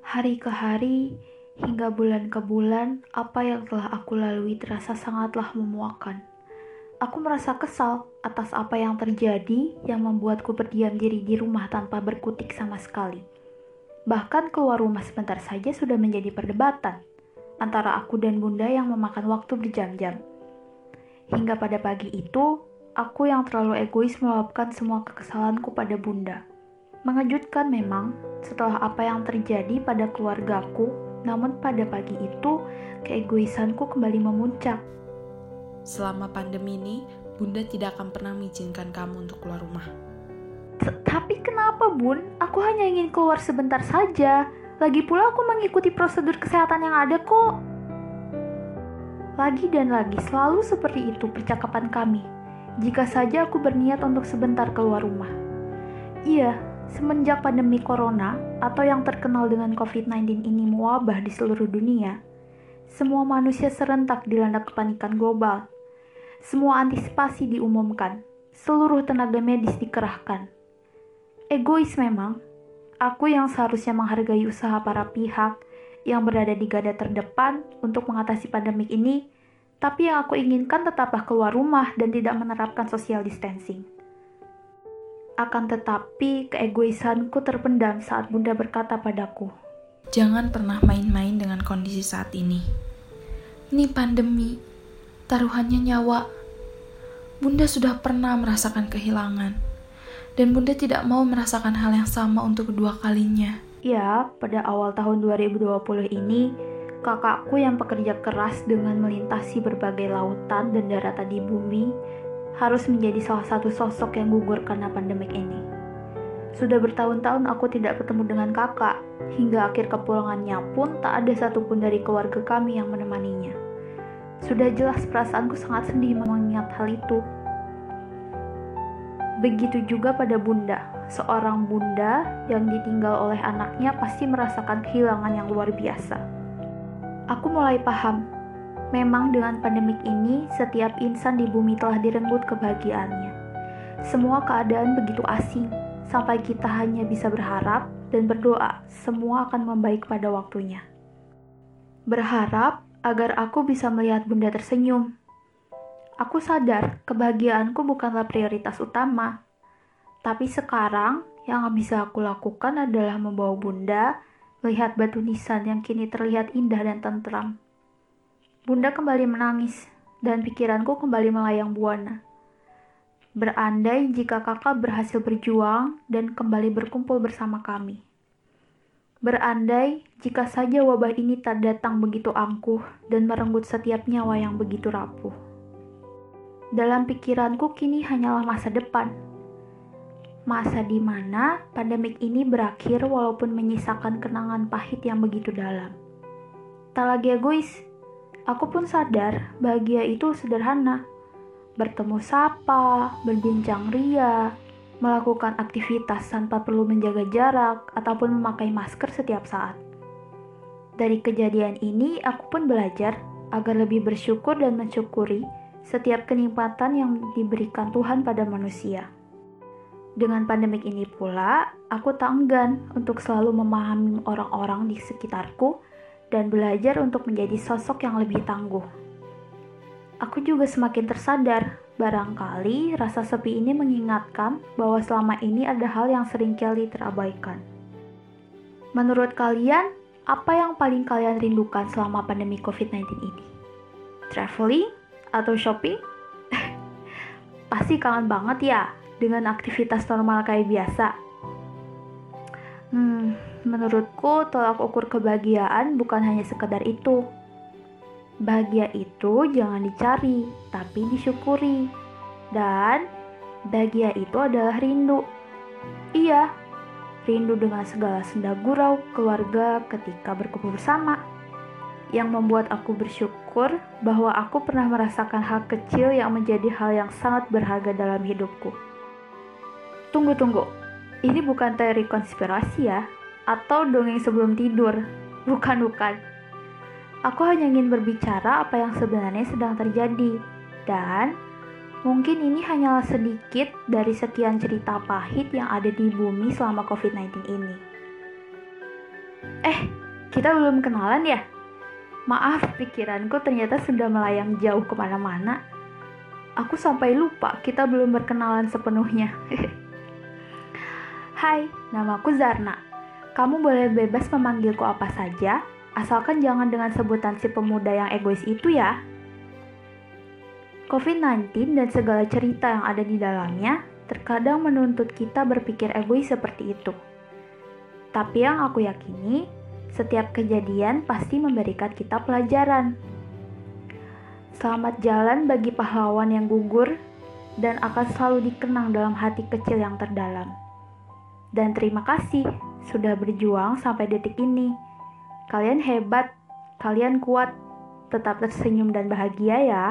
Hari ke hari, hingga bulan ke bulan, apa yang telah aku lalui terasa sangatlah memuakan. Aku merasa kesal atas apa yang terjadi yang membuatku berdiam diri di rumah tanpa berkutik sama sekali. Bahkan keluar rumah sebentar saja sudah menjadi perdebatan antara aku dan bunda yang memakan waktu berjam-jam. Hingga pada pagi itu, aku yang terlalu egois meluapkan semua kekesalanku pada bunda. Mengejutkan memang, setelah apa yang terjadi pada keluargaku, namun pada pagi itu, keegoisanku kembali memuncak. Selama pandemi ini, Bunda tidak akan pernah mengizinkan kamu untuk keluar rumah. Tapi kenapa, Bun? Aku hanya ingin keluar sebentar saja. Lagi pula aku mengikuti prosedur kesehatan yang ada kok. Lagi dan lagi selalu seperti itu percakapan kami. Jika saja aku berniat untuk sebentar keluar rumah. Iya, Semenjak pandemi corona atau yang terkenal dengan COVID-19 ini mewabah di seluruh dunia, semua manusia serentak dilanda kepanikan global. Semua antisipasi diumumkan, seluruh tenaga medis dikerahkan. Egois memang, aku yang seharusnya menghargai usaha para pihak yang berada di garda terdepan untuk mengatasi pandemik ini, tapi yang aku inginkan tetaplah keluar rumah dan tidak menerapkan social distancing. Akan tetapi, keegoisanku terpendam saat Bunda berkata padaku, Jangan pernah main-main dengan kondisi saat ini. Ini pandemi, taruhannya nyawa. Bunda sudah pernah merasakan kehilangan, dan Bunda tidak mau merasakan hal yang sama untuk kedua kalinya. Ya, pada awal tahun 2020 ini, kakakku yang pekerja keras dengan melintasi berbagai lautan dan daratan di bumi harus menjadi salah satu sosok yang gugur karena pandemik ini. Sudah bertahun-tahun aku tidak bertemu dengan kakak, hingga akhir kepulangannya pun tak ada satupun dari keluarga kami yang menemaninya. Sudah jelas perasaanku sangat sedih mengingat hal itu. Begitu juga pada bunda, seorang bunda yang ditinggal oleh anaknya pasti merasakan kehilangan yang luar biasa. Aku mulai paham Memang dengan pandemik ini, setiap insan di bumi telah direnggut kebahagiaannya. Semua keadaan begitu asing, sampai kita hanya bisa berharap dan berdoa semua akan membaik pada waktunya. Berharap agar aku bisa melihat bunda tersenyum. Aku sadar kebahagiaanku bukanlah prioritas utama, tapi sekarang yang bisa aku lakukan adalah membawa bunda melihat batu nisan yang kini terlihat indah dan tentram. Bunda kembali menangis, dan pikiranku kembali melayang buana. Berandai jika kakak berhasil berjuang dan kembali berkumpul bersama kami. Berandai jika saja wabah ini tak datang begitu angkuh dan merenggut setiap nyawa yang begitu rapuh. Dalam pikiranku kini hanyalah masa depan. Masa di mana pandemik ini berakhir walaupun menyisakan kenangan pahit yang begitu dalam. Tak lagi egois, Aku pun sadar bahagia itu sederhana. Bertemu sapa, berbincang ria, melakukan aktivitas tanpa perlu menjaga jarak ataupun memakai masker setiap saat. Dari kejadian ini, aku pun belajar agar lebih bersyukur dan mensyukuri setiap kenikmatan yang diberikan Tuhan pada manusia. Dengan pandemik ini pula, aku tak enggan untuk selalu memahami orang-orang di sekitarku dan belajar untuk menjadi sosok yang lebih tangguh. Aku juga semakin tersadar, barangkali rasa sepi ini mengingatkan bahwa selama ini ada hal yang sering kali terabaikan. Menurut kalian, apa yang paling kalian rindukan selama pandemi COVID-19 ini? Traveling atau shopping? Pasti kangen banget ya dengan aktivitas normal kayak biasa. Hmm, Menurutku, tolak ukur kebahagiaan bukan hanya sekedar itu. Bahagia itu jangan dicari, tapi disyukuri. Dan bahagia itu adalah rindu. Iya, rindu dengan segala senda gurau keluarga ketika berkumpul bersama. Yang membuat aku bersyukur bahwa aku pernah merasakan hal kecil yang menjadi hal yang sangat berharga dalam hidupku. Tunggu, tunggu. Ini bukan teori konspirasi ya atau dongeng sebelum tidur. Bukan, bukan. Aku hanya ingin berbicara apa yang sebenarnya sedang terjadi. Dan mungkin ini hanyalah sedikit dari sekian cerita pahit yang ada di bumi selama COVID-19 ini. Eh, kita belum kenalan ya? Maaf, pikiranku ternyata sudah melayang jauh ke mana-mana. Aku sampai lupa kita belum berkenalan sepenuhnya. Hai, namaku Zarna. Kamu boleh bebas memanggilku apa saja, asalkan jangan dengan sebutan si pemuda yang egois itu ya. COVID-19 dan segala cerita yang ada di dalamnya terkadang menuntut kita berpikir egois seperti itu. Tapi yang aku yakini, setiap kejadian pasti memberikan kita pelajaran. Selamat jalan bagi pahlawan yang gugur dan akan selalu dikenang dalam hati kecil yang terdalam. Dan terima kasih sudah berjuang sampai detik ini. Kalian hebat, kalian kuat, tetap tersenyum dan bahagia ya.